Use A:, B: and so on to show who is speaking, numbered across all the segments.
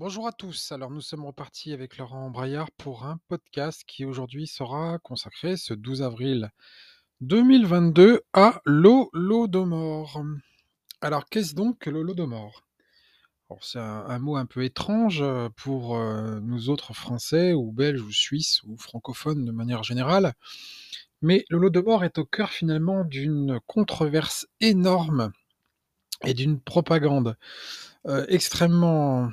A: Bonjour à tous. Alors nous sommes repartis avec Laurent Braillard pour un podcast qui aujourd'hui sera consacré ce 12 avril 2022 à l'Holodomor. Alors qu'est-ce donc que l'Holodomor c'est un, un mot un peu étrange euh, pour euh, nous autres Français ou Belges ou Suisses ou francophones de manière générale. Mais l'Holodomor est au cœur finalement d'une controverse énorme et d'une propagande euh, extrêmement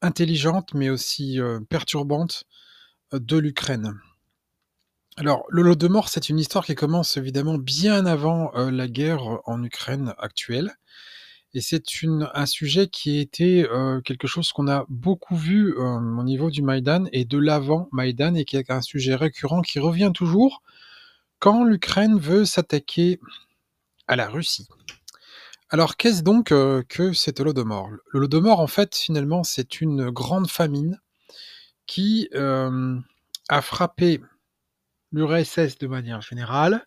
A: intelligente, mais aussi euh, perturbante euh, de l'Ukraine. Alors, l'Holodomor, c'est une histoire qui commence évidemment bien avant la guerre en Ukraine actuelle. Et c'est un sujet qui a été euh, quelque chose qu'on a beaucoup vu au niveau du Maïdan et de l'avant Maïdan et qui est un sujet récurrent qui revient toujours quand l'Ukraine veut s'attaquer à la Russie. Alors, qu'est-ce donc euh, que cet Holodomor? L'Holodomor, en fait, finalement, c'est une grande famine qui a frappé l'URSS de manière générale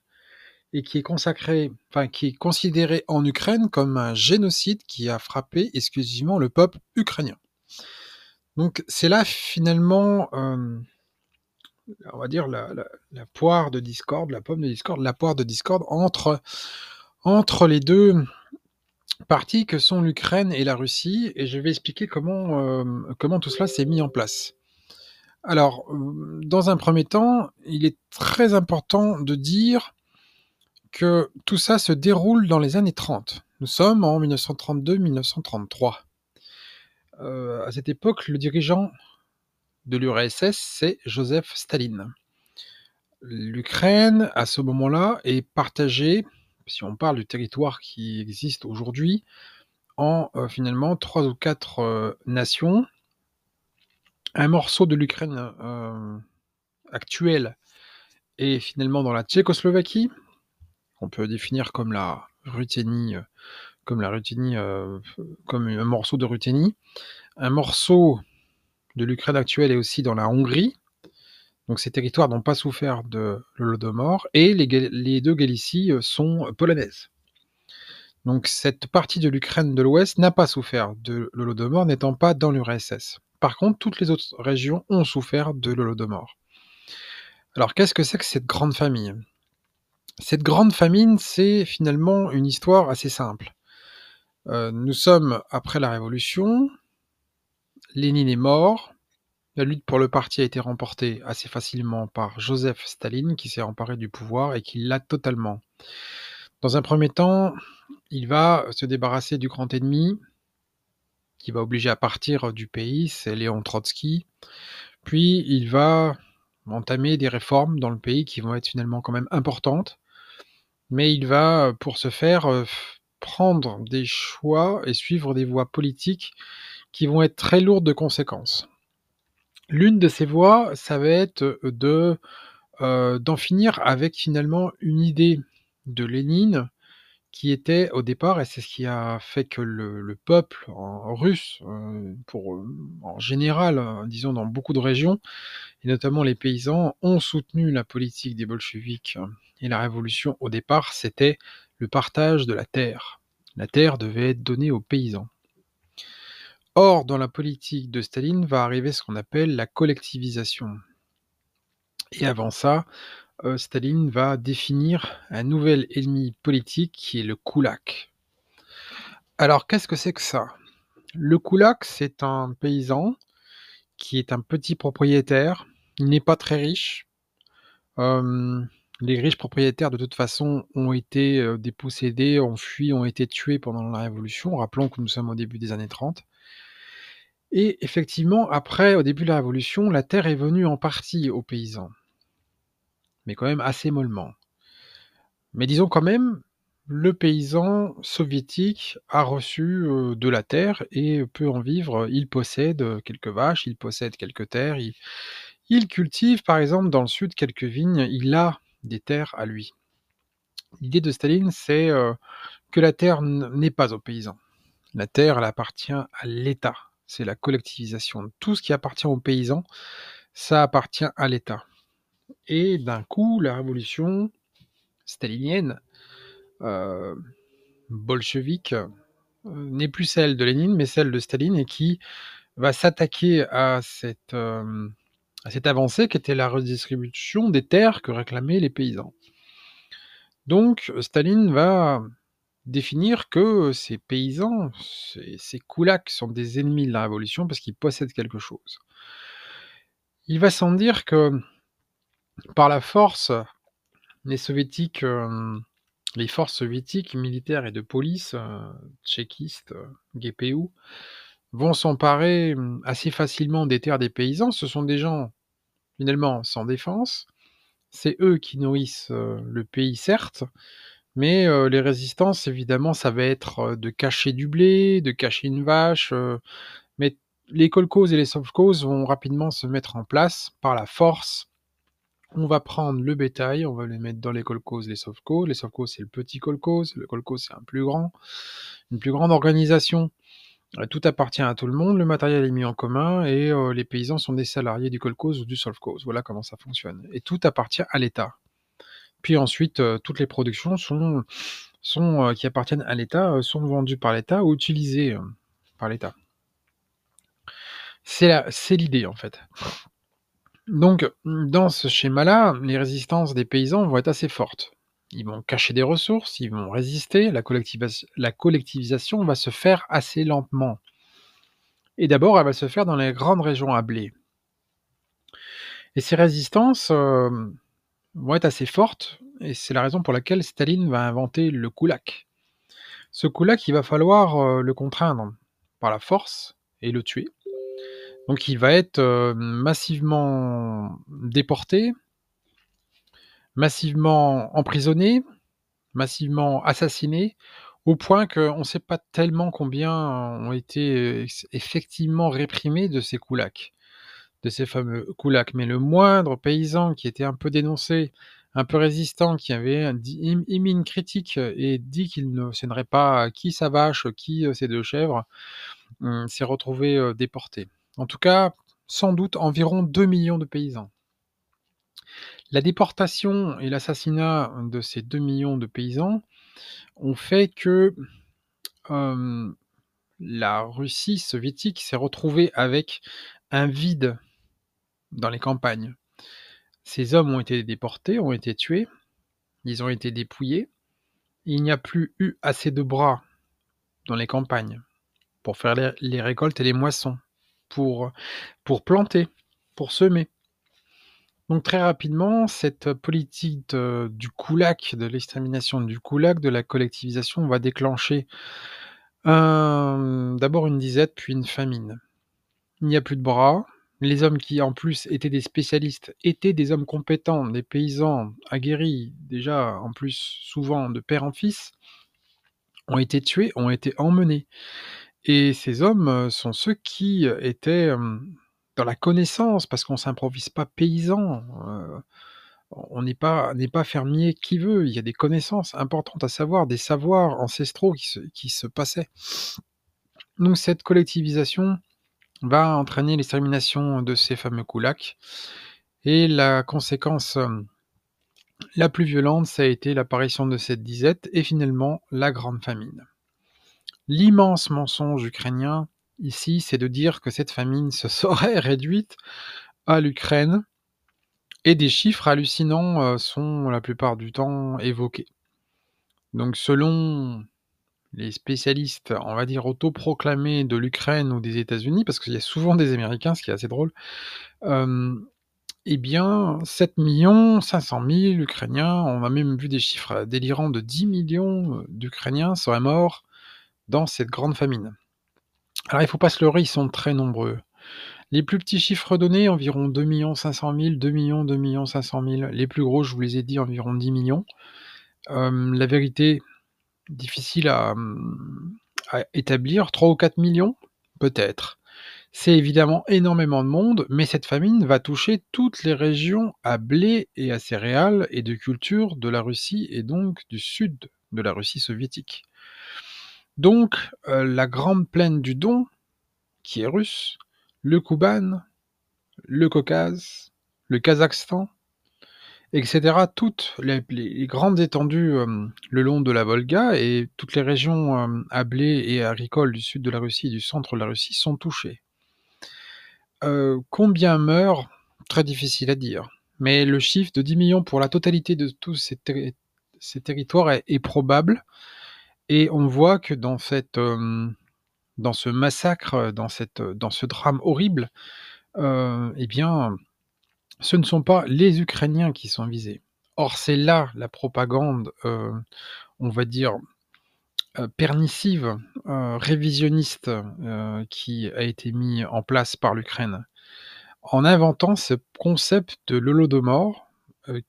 A: et qui est consacré, enfin, qui est considéré en Ukraine comme un génocide qui a frappé exclusivement le peuple ukrainien. Donc, c'est là finalement, on va dire, la, poire de discorde, la pomme de discorde, la poire de discorde entre les deux parties que sont l'Ukraine et la Russie, et je vais expliquer comment, euh, tout cela s'est mis en place. Alors, euh, dans un premier temps, il est très important de dire que tout ça se déroule dans les années 30. Nous sommes en 1932-1933. Euh, à cette époque, le dirigeant de l'URSS, c'est Joseph Staline. L'Ukraine, à ce moment-là, est partagée, si on parle du territoire qui existe aujourd'hui, en euh, finalement trois ou quatre euh, nations. Un morceau de l'Ukraine euh, actuelle est finalement dans la Tchécoslovaquie, qu'on peut définir comme la Ruthénie, comme la Ruthénie, comme un morceau de Ruthénie. Un morceau de l'Ukraine actuelle est aussi dans la Hongrie. Donc ces territoires n'ont pas souffert de l'Holodomor et les, deux Galicies euh, sont polonaises. Donc cette partie de l'Ukraine de l'Ouest n'a pas souffert de l'Holodomor n'étant pas dans l'URSS. Par contre, toutes les autres régions ont souffert de l'Holodomor. Alors qu'est-ce que c'est que cette grande famille Cette grande famine, c'est finalement une histoire assez simple. Euh, nous sommes après la Révolution, Lénine est mort, la lutte pour le parti a été remportée assez facilement par Joseph Staline qui s'est emparé du pouvoir et qui l'a totalement. Dans un premier temps, il va se débarrasser du grand ennemi qui va obliger à partir du pays, c'est Léon Trotsky. Puis il va entamer des réformes dans le pays qui vont être finalement quand même importantes. Mais il va, pour ce faire, euh, prendre des choix et suivre des voies politiques qui vont être très lourdes de conséquences. L'une de ces voies, ça va être de euh, d'en finir avec finalement une idée de Lénine qui était au départ, et c'est ce qui a fait que le, le peuple russe, euh, pour, euh, en général, euh, disons dans beaucoup de régions, et notamment les paysans, ont soutenu la politique des bolcheviks et la révolution au départ, c'était le partage de la terre. La terre devait être donnée aux paysans. Or, dans la politique de Staline va arriver ce qu'on appelle la collectivisation. Et avant ça, euh, Staline va définir un nouvel ennemi politique qui est le kulak. Alors, qu'est-ce que c'est que ça? Le kulak, c'est un paysan qui est un petit propriétaire. Il n'est pas très riche. Euh, les riches propriétaires, de toute façon, ont été euh, dépossédés, ont fui, ont été tués pendant la Révolution. Rappelons que nous sommes au début des années 30. Et effectivement, après, au début de la Révolution, la terre est venue en partie aux paysans, mais quand même assez mollement. Mais disons quand même, le paysan soviétique a reçu euh, de la terre et peut en vivre. Il possède euh, quelques vaches, il possède quelques terres, il, cultive par exemple dans le sud quelques vignes, il a des terres à lui. L'idée de Staline, c'est euh, que la terre n'est pas aux paysans. La terre, elle appartient à l'État. C'est la collectivisation. Tout ce qui appartient aux paysans, ça appartient à l'État. Et d'un coup, la révolution stalinienne, euh, bolchevique, euh, n'est plus celle de Lénine, mais celle de Staline, et qui va s'attaquer cette, à cette avancée qui était la redistribution des terres que réclamaient les paysans. Donc Staline va définir que ces paysans, ces, ces koulaks sont des ennemis de la révolution parce qu'ils possèdent quelque chose. Il va sans dire que par la force, les soviétiques, les forces soviétiques militaires et de police, tchéquistes, GPU, vont s'emparer assez facilement des terres des paysans. Ce sont des gens finalement sans défense. C'est eux qui nourrissent le pays, certes, mais les résistances, évidemment, ça va être de cacher du blé, de cacher une vache, mais les kolkhozes et les sovkhozes vont rapidement se mettre en place par la force. On va prendre le bétail, on va le mettre dans les kolkhozes, les sovkhozes. Les sovkhozes, c'est le petit kolkhoz, le kolkhoz, c'est un plus grand, une plus grande organisation. Tout appartient à tout le monde, le matériel est mis en commun et les paysans sont des salariés du kolkhoz ou du sovkhoz. Voilà comment ça fonctionne. Et tout appartient à l'État. Puis ensuite, euh, toutes les productions sont, sont, qui appartiennent à l'État sont vendues par l'État ou utilisées par l'État. C'est l'idée en fait. Donc, dans ce schéma-là, les résistances des paysans vont être assez fortes. Ils vont cacher des ressources, ils vont résister, la, collectivisation va se faire assez lentement. Et d'abord, elle va se faire dans les grandes régions à blé. Et ces résistances euh, vont être assez fortes, et c'est la raison pour laquelle Staline va inventer le kulak. Ce kulak, il va falloir euh, le contraindre par la force et le tuer. Donc il va être massivement déporté, massivement emprisonné, massivement assassiné, au point qu'on ne sait pas tellement combien ont été effectivement réprimés de ces koulaks, de ces fameux koulaks. Mais le moindre paysan qui était un peu dénoncé, un peu résistant, qui avait émis une critique et dit qu'il ne sainerait pas qui sa vache, qui ses deux chèvres, hum, s'est retrouvé déporté. En tout cas, sans doute environ 2 millions de paysans. La déportation et l'assassinat de ces 2 millions de paysans ont fait que euh, la Russie soviétique s'est retrouvée avec un vide dans les campagnes. Ces hommes ont été déportés, ont été tués, ils ont été dépouillés. Il n'y a plus eu assez de bras dans les campagnes pour faire les récoltes et les moissons pour, pour planter, pour semer. Donc très rapidement, cette politique du koulak, de l'extermination du koulak, de la collectivisation, va déclencher d'abord une disette, puis une famine. Il n'y a plus de bras. Les hommes qui, en plus, étaient des spécialistes, étaient des hommes compétents, des paysans aguerris, déjà, en plus, souvent de père en fils, ont été tués, ont été emmenés. Et ces hommes sont ceux qui étaient dans la connaissance, parce qu'on s'improvise pas paysan. on n'est pas, n'est pas fermier qui veut. Il y a des connaissances importantes à savoir, des savoirs ancestraux qui se, qui se passaient. Donc cette collectivisation va entraîner l'extermination de ces fameux koulaks. Et la conséquence la plus violente, ça a été l'apparition de cette disette et finalement la grande famine. L'immense mensonge ukrainien, ici, c'est de dire que cette famine se serait réduite à l'Ukraine, et des chiffres hallucinants euh, sont la plupart du temps évoqués. Donc selon les spécialistes, on va dire autoproclamés de l'Ukraine ou des États-Unis, parce qu'il y a souvent des Américains, ce qui est assez drôle, euh, eh bien, 7 500 000 Ukrainiens, on a même vu des chiffres délirants de 10 millions d'Ukrainiens seraient morts dans cette grande famine. Alors il ne faut pas se leurrer, ils sont très nombreux. Les plus petits chiffres donnés, environ 2 500 000, 2 millions, 2 500 000. Les plus gros, je vous les ai dit, environ 10 millions. Euh, la vérité, difficile à, à, établir, 3 ou 4 millions, peut-être. C'est évidemment énormément de monde, mais cette famine va toucher toutes les régions à blé et à céréales et de culture de la Russie et donc du sud de la Russie soviétique. Donc, euh, la grande plaine du Don, qui est russe, le Kouban, le Caucase, le Kazakhstan, etc., toutes les, grandes étendues euh, le long de la Volga et toutes les régions euh, à blé et agricoles du sud de la Russie et du centre de la Russie sont touchées. combien meurent? Très difficile à dire, mais le chiffre de 10 millions pour la totalité de tous ces territoires est probable et on voit que dans cette, dans ce massacre, dans cette, dans ce drame horrible, eh bien, ce ne sont pas les Ukrainiens qui sont visés. Or, c'est là la propagande, on va dire, pernicive, révisionniste, qui a été mis en place par l'Ukraine. En inventant ce concept de l'Holodomor,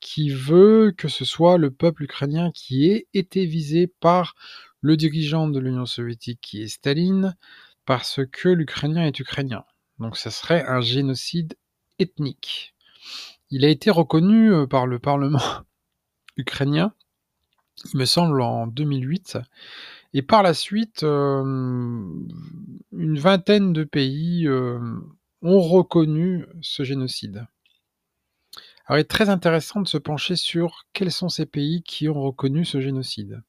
A: qui veut que ce soit le peuple ukrainien qui ait été visé par le dirigeant de l'Union soviétique qui est Staline, parce que l'Ukrainien est ukrainien. Donc ça serait un génocide ethnique. Il a été reconnu euh, par le Parlement ukrainien, il me semble en 2008, et par la suite, euh, une vingtaine de pays euh, ont reconnu ce génocide. Alors il est très intéressant de se pencher sur quels sont ces pays qui ont reconnu ce génocide.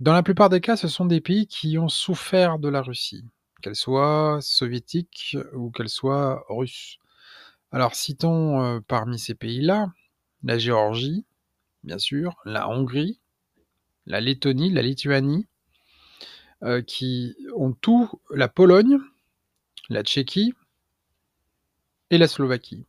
A: Dans la plupart des cas, ce sont des pays qui ont souffert de la Russie, qu'elle soit soviétique ou qu'elle soit russe. Alors citons parmi ces pays-là la Géorgie, bien sûr, la Hongrie, la Lettonie, la Lituanie, qui ont tout, la Pologne, la Tchéquie et la Slovaquie.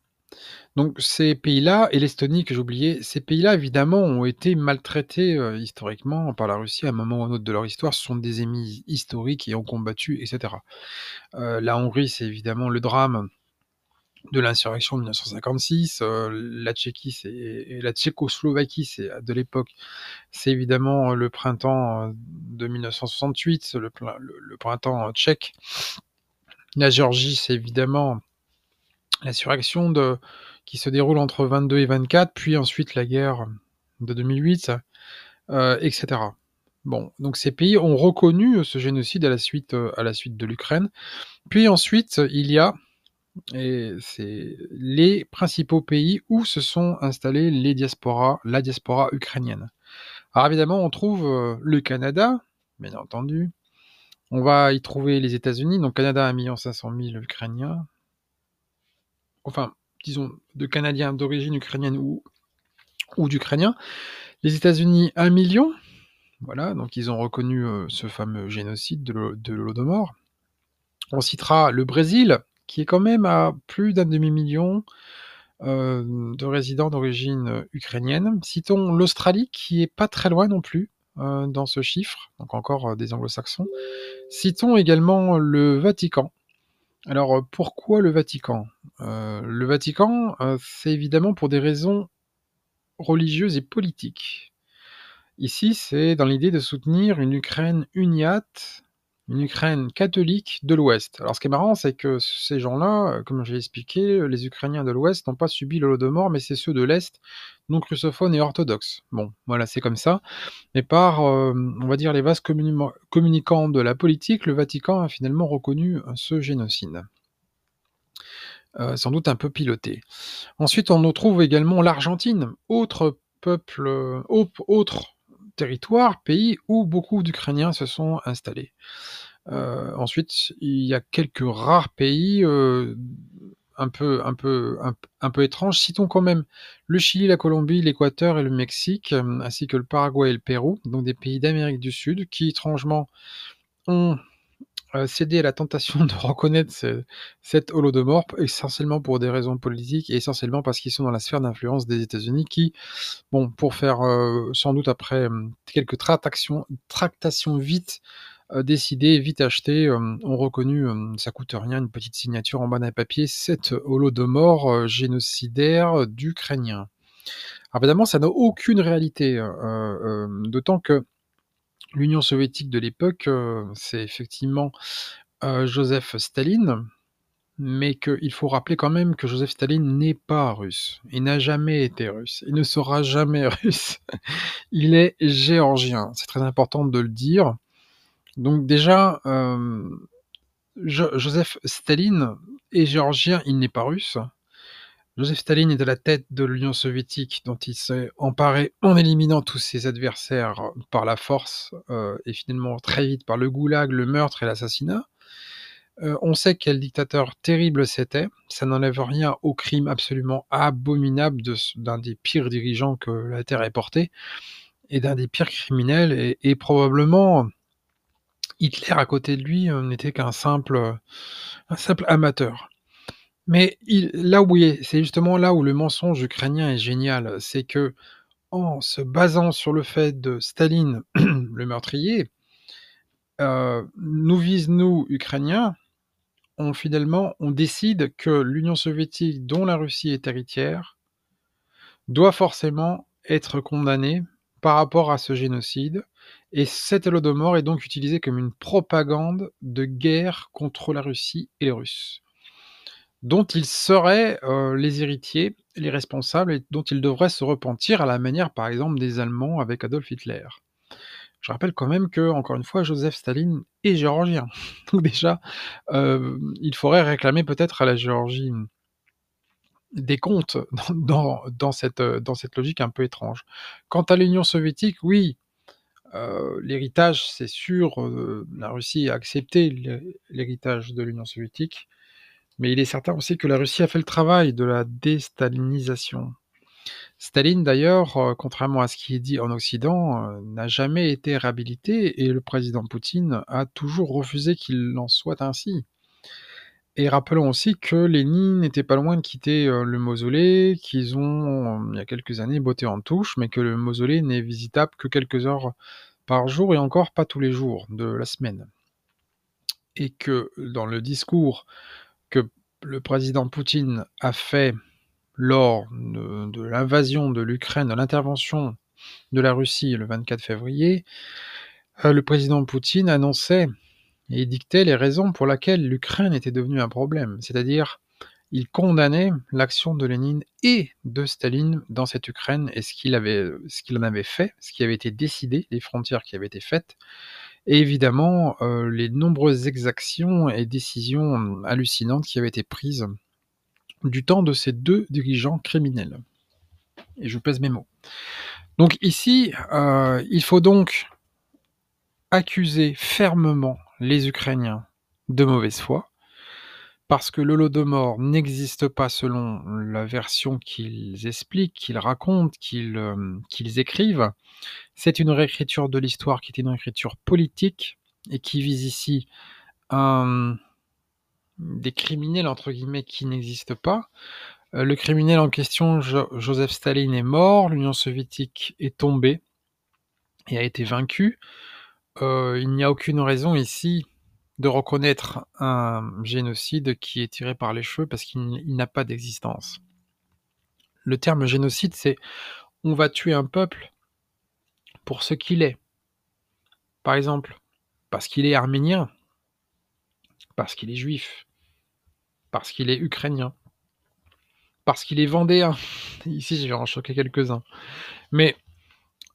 A: Donc ces pays-là, et l'Estonie que j'oubliais, ces pays-là évidemment ont été maltraités historiquement par la Russie à un moment ou à un autre de leur histoire. Ce sont des ennemis historiques et ont combattu, etc. La Hongrie, c'est évidemment le drame de l'insurrection de 1956. Euh, la Tchécoslovaquie, c'est de l'époque, c'est évidemment le printemps de 1968, le, printemps tchèque. La Géorgie, c'est évidemment l'insurrection de qui se déroule entre 22 et 24, puis ensuite la guerre de 2008, euh, etc. Bon, donc ces pays ont reconnu ce génocide euh, à la suite de l'Ukraine. Puis ensuite, il y a et c'est les principaux pays où se sont installés les diasporas, la diaspora ukrainienne. Alors évidemment, on trouve euh, le Canada, bien entendu. On va y trouver les États-Unis. Donc Canada, 1 500 000 Ukrainiens. Enfin, disons, de Canadiens d'origine ukrainienne ou, ou d'Ukrainiens. Les États-Unis, un million. Voilà, donc ils ont reconnu euh, ce fameux génocide de l'Holodomor. On citera le Brésil, qui est quand même à plus d'un demi-million euh, de résidents d'origine ukrainienne. Citons l'Australie, qui est pas très loin non plus euh, dans ce chiffre, donc encore des anglo-saxons. Citons également le Vatican, alors, euh, pourquoi le Vatican? Euh, le Vatican, euh, c'est évidemment pour des raisons religieuses et politiques. Ici, c'est dans l'idée de soutenir une Ukraine uniate une Ukraine catholique de l'Ouest. Alors ce qui est marrant, c'est que ces gens-là, euh, comme j'ai expliqué, les Ukrainiens de l'Ouest n'ont pas subi l'Holodomor, mais c'est ceux de l'Est, donc russophones et orthodoxes. Bon, voilà, c'est comme ça. Mais par, euh, on va dire, les vases communicants de la politique, le Vatican a finalement reconnu euh, ce génocide. sans doute un peu piloté. Ensuite, on trouve également l'Argentine, autre peuple, autre territoire, pays où beaucoup d'Ukrainiens se sont installés. Euh, ensuite, il y a quelques rares pays euh, un peu, un peu, étranges. Citons quand même le Chili, la Colombie, l'Équateur et le Mexique, euh, ainsi que le Paraguay et le Pérou, donc des pays d'Amérique du Sud qui étrangement ont cédé à la tentation de reconnaître cette holodomor, essentiellement pour des raisons politiques et essentiellement parce qu'ils sont dans la sphère d'influence des États-Unis qui, bon, pour faire sans doute après quelques tractations, vite euh, décidé, vite acheté, euh, ont reconnu, euh, ça coûte rien, une petite signature en bas d'un papier, cette holodomor génocidaire d'Ukrainiens. Évidemment, ça n'a aucune réalité, d'autant que l'Union soviétique de l'époque, c'est effectivement Joseph Staline, mais qu'il faut rappeler quand même que Joseph Staline n'est pas russe. Il n'a jamais été russe. Il ne sera jamais russe. Il est géorgien. C'est très important de le dire. Donc déjà, euh, Joseph Staline est géorgien, il n'est pas russe. Joseph Staline est à la tête de l'Union soviétique dont il s'est emparé en éliminant tous ses adversaires par la force euh, et finalement très vite par le goulag, le meurtre et l'assassinat. Heu, on sait quel dictateur terrible c'était, ça n'enlève rien au crime absolument abominable d'un des pires dirigeants que la terre ait porté et d'un des pires criminels et et probablement Hitler à côté de lui, heu, n'était qu'un simple, un simple amateur. Mais là où est c'est justement là où le mensonge ukrainien est génial, c'est qu'en se basant sur le fait de Staline, le meurtrier, nous vise nous, Ukrainiens, on finalement, on décide que l'Union soviétique, dont la Russie est héritière doit forcément être condamnée par rapport à ce génocide. Et cet Holodomor est donc utilisé comme une propagande de guerre contre la Russie et les Russes, dont ils seraient, les héritiers, les responsables et dont ils devraient se repentir à la manière, par exemple, des Allemands avec Adolf Hitler. Je rappelle quand même que, encore une fois, Joseph Staline est géorgien. Donc déjà, il faudrait réclamer peut-être à la Géorgie des comptes dans cette, logique un peu étrange. Quant à l'Union soviétique, oui, l'héritage, c'est sûr, la Russie a accepté l'hé l'héritage de l'Union soviétique, mais il est certain aussi que la Russie a fait le travail de la déstalinisation. Staline d'ailleurs, heu, contrairement à ce qui est dit en Occident, heu, n'a jamais été réhabilité et le président Poutine a toujours refusé qu'il en soit ainsi. Et rappelons aussi que Lénine n'était pas loin de quitter, heu, le mausolée, qu'ils ont, il y a quelques années, botté en touche, mais que le mausolée n'est visitable que quelques heures par jour et encore pas tous les jours de la semaine. Et que dans le discours que le président Poutine a fait lors de l'invasion de l'Ukraine, de l'intervention de la Russie le 24 février, heu, le président Poutine annonçait et dictait les raisons pour laquelle l'Ukraine était devenue un problème. C'est-à-dire, il condamnait l'action de Lénine et de Staline dans cette Ukraine et ce qu'il avait, ce qu'il en avait fait, ce qui avait été décidé, les frontières qui avaient été faites et évidemment, heu, les nombreuses exactions et décisions hallucinantes qui avaient été prises du temps de ces 2 dirigeants criminels. Et je pèse mes mots. Donc ici, heu, il faut donc accuser fermement les Ukrainiens de mauvaise foi, parce que l'Holodomor n'existe pas selon la version qu'ils expliquent, qu'ils racontent, qu'ils, écrivent. C'est une réécriture de l'histoire qui est une réécriture politique et qui vise ici des «criminels» entre guillemets qui n'existent pas. Heu, le criminel en question, Jo Joseph Staline est mort, l'Union soviétique est tombée et a été vaincue. Heu, il n'y a aucune raison ici de reconnaître un génocide qui est tiré par les cheveux parce qu'il n'a pas d'existence. Le terme génocide, c'est on va tuer un peuple pour ce qu'il est. Par exemple, parce qu'il est arménien, parce qu'il est juif, parce qu'il est ukrainien, parce qu'il est vendéen. Ici, je vais en quelques-uns. Mais,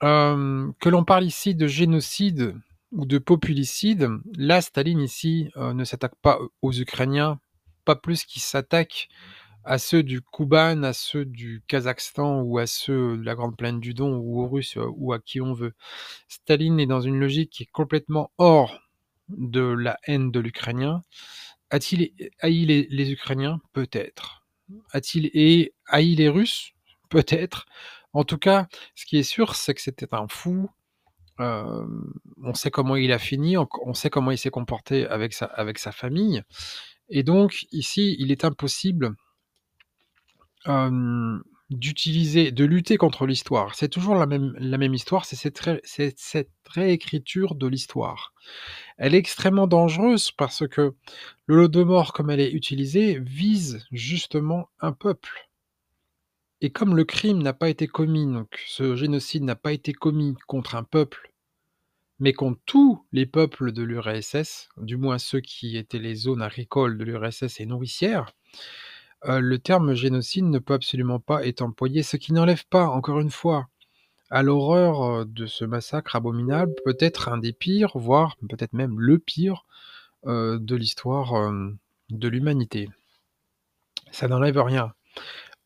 A: hem, que l'on parle ici de génocide ou de populicide, là, Staline ici, heu, ne s'attaque pas aux Ukrainiens, pas plus qu'il s'attaque à ceux du Kouban, à ceux du Kazakhstan ou à ceux de la Grande Plaine du Don ou aux Russes, heu, ou à qui on veut. Staline est dans une logique qui est complètement hors de la haine de l'Ukrainien. A-t-il haï les les Ukrainiens? Peut-être. A-t-il haï les Russes? Peut-être. En tout cas, ce qui est sûr, c'est que c'était un fou. On sait comment il a fini, on sait comment il s'est comporté avec sa famille et donc ici, il est impossible d'utiliser de lutter contre l'histoire. C'est toujours la même histoire, c'est cette cette réécriture de l'histoire. Elle est extrêmement dangereuse parce que l'Holodomor, comme elle est utilisée, vise justement un peuple. Et comme le crime n'a pas été commis, donc ce génocide n'a pas été commis contre un peuple, mais contre tous les peuples de l'URSS, du moins ceux qui étaient les zones agricoles de l'URSS et nourricières, heu, le terme génocide ne peut absolument pas être employé, ce qui n'enlève pas, encore une fois, à l'horreur, heu, de ce massacre abominable, peut-être un des pires, voire peut-être même le pire, heu, de l'histoire, de l'humanité. Ça n'enlève rien.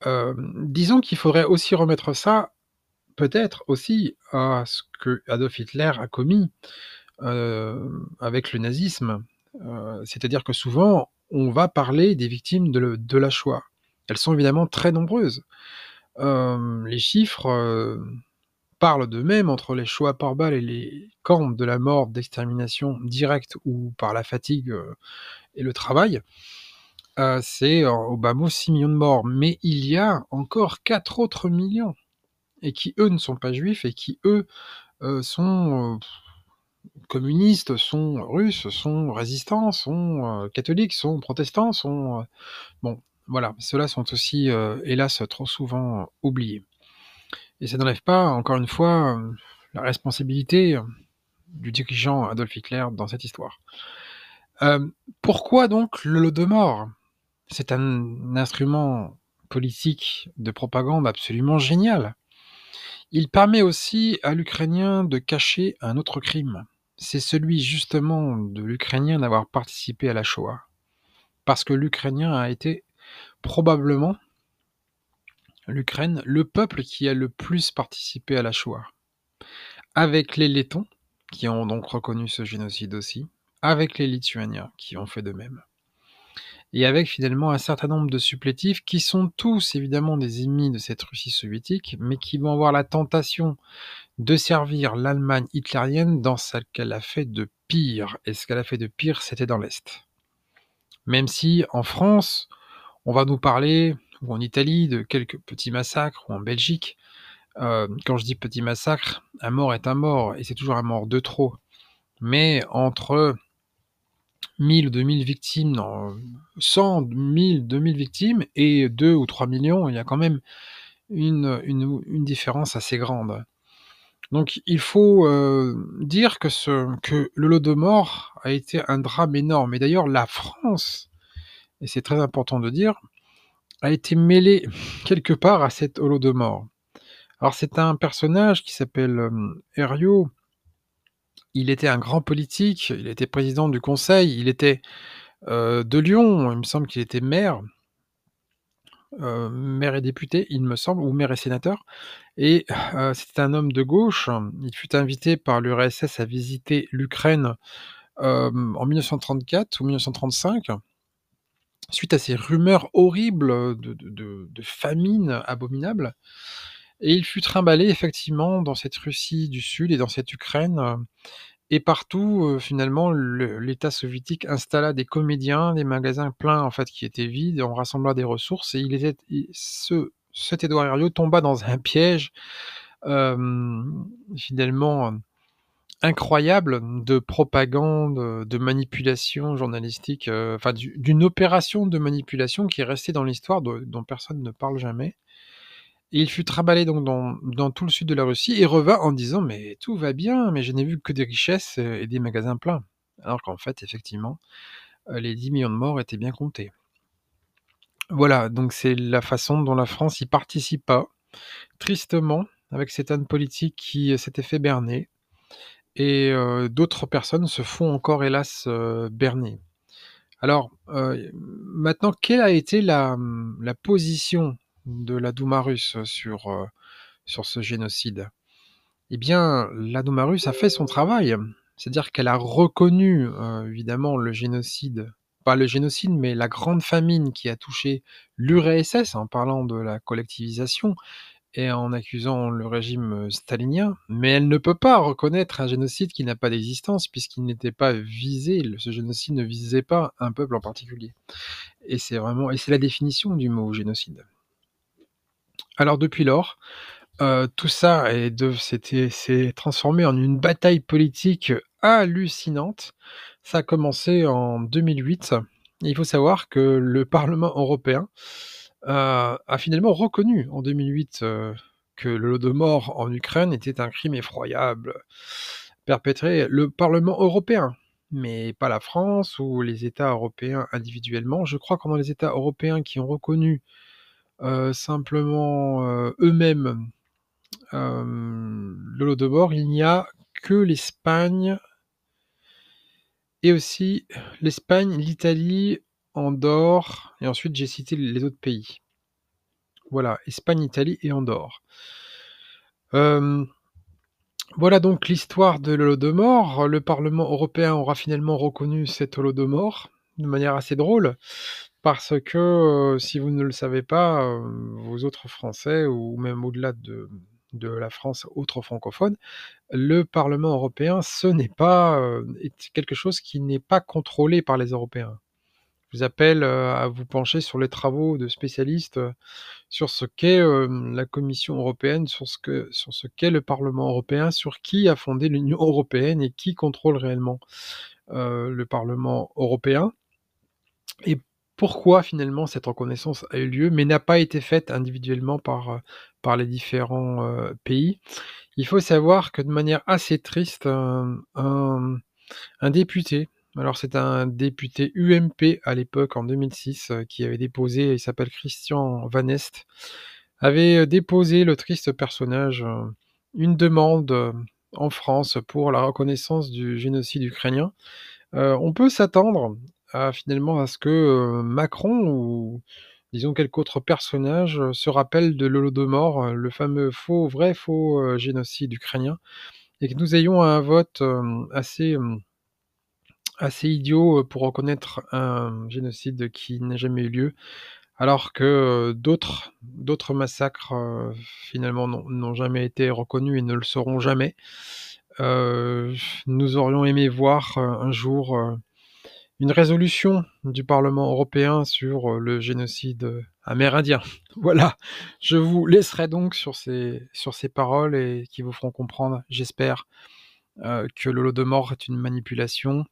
A: Hem, disons qu'il faudrait aussi remettre ça, peut-être aussi, à ce que Adolf Hitler a commis, heu, avec le nazisme. c'est-à-dire que souvent, on va parler des victimes de la Shoah. Elles sont évidemment très nombreuses. les chiffres, parlent d'eux-mêmes entre les Shoah par balle et les camps de la mort d'extermination directe ou par la fatigue, et le travail. C'est, au bas mot 6 millions de morts. Mais il y a encore 4 autres millions et qui, eux, ne sont pas juifs et qui, eux, sont, communistes, sont russes, sont résistants, sont euh, catholiques, sont protestants, sont... Euh, bon, voilà, ceux-là sont aussi, euh, hélas, trop souvent oubliés. Et ça n'enlève pas, encore une fois, la responsabilité du dirigeant Adolf Hitler dans cette histoire. pourquoi donc le de mort C'est un instrument politique de propagande absolument génial. Il permet aussi à l'Ukrainien de cacher un autre crime c'est celui justement de l'Ukrainien d'avoir participé à la Shoah. Parce que l'Ukrainien a été probablement, l'Ukraine, le peuple qui a le plus participé à la Shoah. Avec les Lettons, qui ont donc reconnu ce génocide aussi, avec les Lituaniens, qui ont fait de même. Et avec finalement un certain nombre de supplétifs qui sont tous évidemment des ennemis de cette Russie soviétique, mais qui vont avoir la tentation de servir l'Allemagne hitlérienne dans ce qu'elle a fait de pire. Et ce qu'elle a fait de pire, c'était dans l'Est. Même si en France, on va nous parler, ou en Italie, de quelques petits massacres, ou en Belgique. Euh, quand je dis petit massacre, un mort est un mort, et c'est toujours un mort de trop. Mais entre 1000 ou 2000 victimes, 100, 1000, 2000 victimes, et 2 ou 3 millions, il y a quand même une, une différence assez grande. Donc il faut euh, dire que, ce, que le lot de mort a été un drame énorme. Et d'ailleurs, la France, et c'est très important de dire, a été mêlée quelque part à cet mort. Alors c'est un personnage qui s'appelle euh, Herriot. Il était un grand politique, il était président du conseil, il était euh, de Lyon, il me semble qu'il était maire. Euh, maire et député, il me semble, ou maire et sénateur. Et euh, c'était un homme de gauche. Il fut invité par l'URSS à visiter l'Ukraine en 1934 ou 1935, suite à ces rumeurs horribles de famine abominable. Et il fut trimballé effectivement dans cette Russie du Sud et dans cette Ukraine et partout, euh, finalement, l'État soviétique installa des comédiens, des magasins pleins en fait qui étaient vides, on rassembla des ressources et il était, ce, cet Édouard Herriot tomba dans un piège finalement incroyable de propagande, de manipulation journalistique, euh, d'une opération de manipulation qui est restée dans l'histoire, dont personne ne parle jamais. Il fut trimballé donc dans, tout le sud de la Russie et revint en disant mais tout va bien, mais je n'ai vu que des richesses et des magasins pleins. Alors qu'en fait, effectivement, euh, les 10 millions de morts étaient bien comptés. Voilà, donc c'est la façon dont la France y participa, tristement, avec cet âne politique qui s'était fait berner. Et euh, d'autres personnes se font encore, hélas, euh, berner. Alors, maintenant, quelle a été la position de la Douma russe sur, euh, sur ce génocide Eh bien, la Douma russe a fait son travail. C'est-à-dire qu'elle a reconnu, euh, évidemment, le génocide, pas le génocide, mais la grande famine qui a touché l'URSS en parlant de la collectivisation et en accusant le régime stalinien, mais elle ne peut pas reconnaître un génocide qui n'a pas d'existence puisqu'il n'était pas visé, ce génocide ne visait pas un peuple en particulier. Et c'est vraiment, et c'est la définition du mot génocide. Alors depuis lors, euh, tout ça s'est transformé en une bataille politique hallucinante. Ça a commencé en 2008. Il faut savoir que le Parlement européen euh, a finalement reconnu en 2008 euh, que le lot de mort en Ukraine était un crime effroyable perpétré le Parlement européen, mais pas la France ou les États européens individuellement. Je crois qu'en les États européens qui ont reconnu simplement euh, eux-mêmes euh, le lot de bord, il n'y a que l'Espagne et aussi l'Espagne, l'Italie, Andorre, et ensuite j'ai cité les autres pays. Voilà, Espagne, Italie et Andorre. Voilà donc l'histoire de l'Holodomor. Le Parlement européen aura finalement reconnu cet Holodomor de manière assez drôle parce que, si vous ne le savez pas, heu, vous autres Français ou même au-delà de la France, autres francophones, le Parlement européen, ce n'est pas, quelque chose qui n'est pas contrôlé par les Européens. Je vous appelle, à vous pencher sur les travaux de spécialistes, sur ce qu'est, la Commission européenne, sur ce qu'est le Parlement européen, sur qui a fondé l'Union européenne et qui contrôle réellement, le Parlement européen et pourquoi finalement cette reconnaissance a eu lieu, mais n'a pas été faite individuellement par, heu, par les différents, heu, pays. Il faut savoir que de manière assez triste, un député, alors c'est un député UMP à l'époque en 2006, heu, qui avait déposé il s'appelle Christian Van Est, avait, déposé le triste personnage, une demande, en France pour la reconnaissance du génocide ukrainien. On peut s'attendre à finalement à ce que, Macron ou disons quelque autre personnage, se rappelle de l'Holodomor, le fameux faux vrai faux, génocide ukrainien et que nous ayons un vote, assez, assez idiot, pour reconnaître un génocide qui n'a jamais eu lieu, alors que, d'autres d'autres massacres, finalement n'ont jamais été reconnus et ne le seront jamais. Nous aurions aimé voir, un jour, une résolution du Parlement européen sur, heu, le génocide, heu, amérindien. Voilà, je vous laisserai donc sur ces paroles et qui vous feront comprendre, j'espère, heu, que l'Holodomor est une manipulation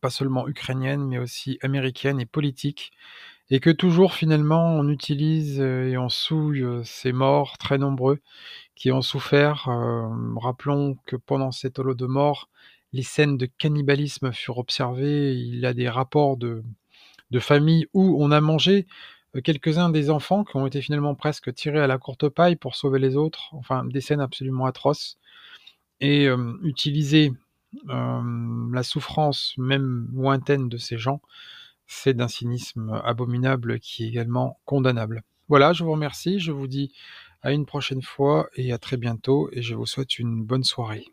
A: pas seulement ukrainienne, mais aussi américaine et politique et que toujours finalement on utilise, et on souille, ces morts très nombreux qui ont souffert. Rappelons que pendant cet Holodomor, les scènes de cannibalisme furent observées. Il y a des rapports de de familles où on a mangé, heu, quelques-uns des enfants qui ont été finalement presque tirés à la courte paille pour sauver les autres. Enfin, des scènes absolument atroces et hem, utiliser, hem, la souffrance même lointaine de ces gens, c'est d'un cynisme abominable qui est également condamnable. Voilà, je vous remercie, je vous dis à une prochaine fois et à très bientôt et je vous souhaite une bonne soirée.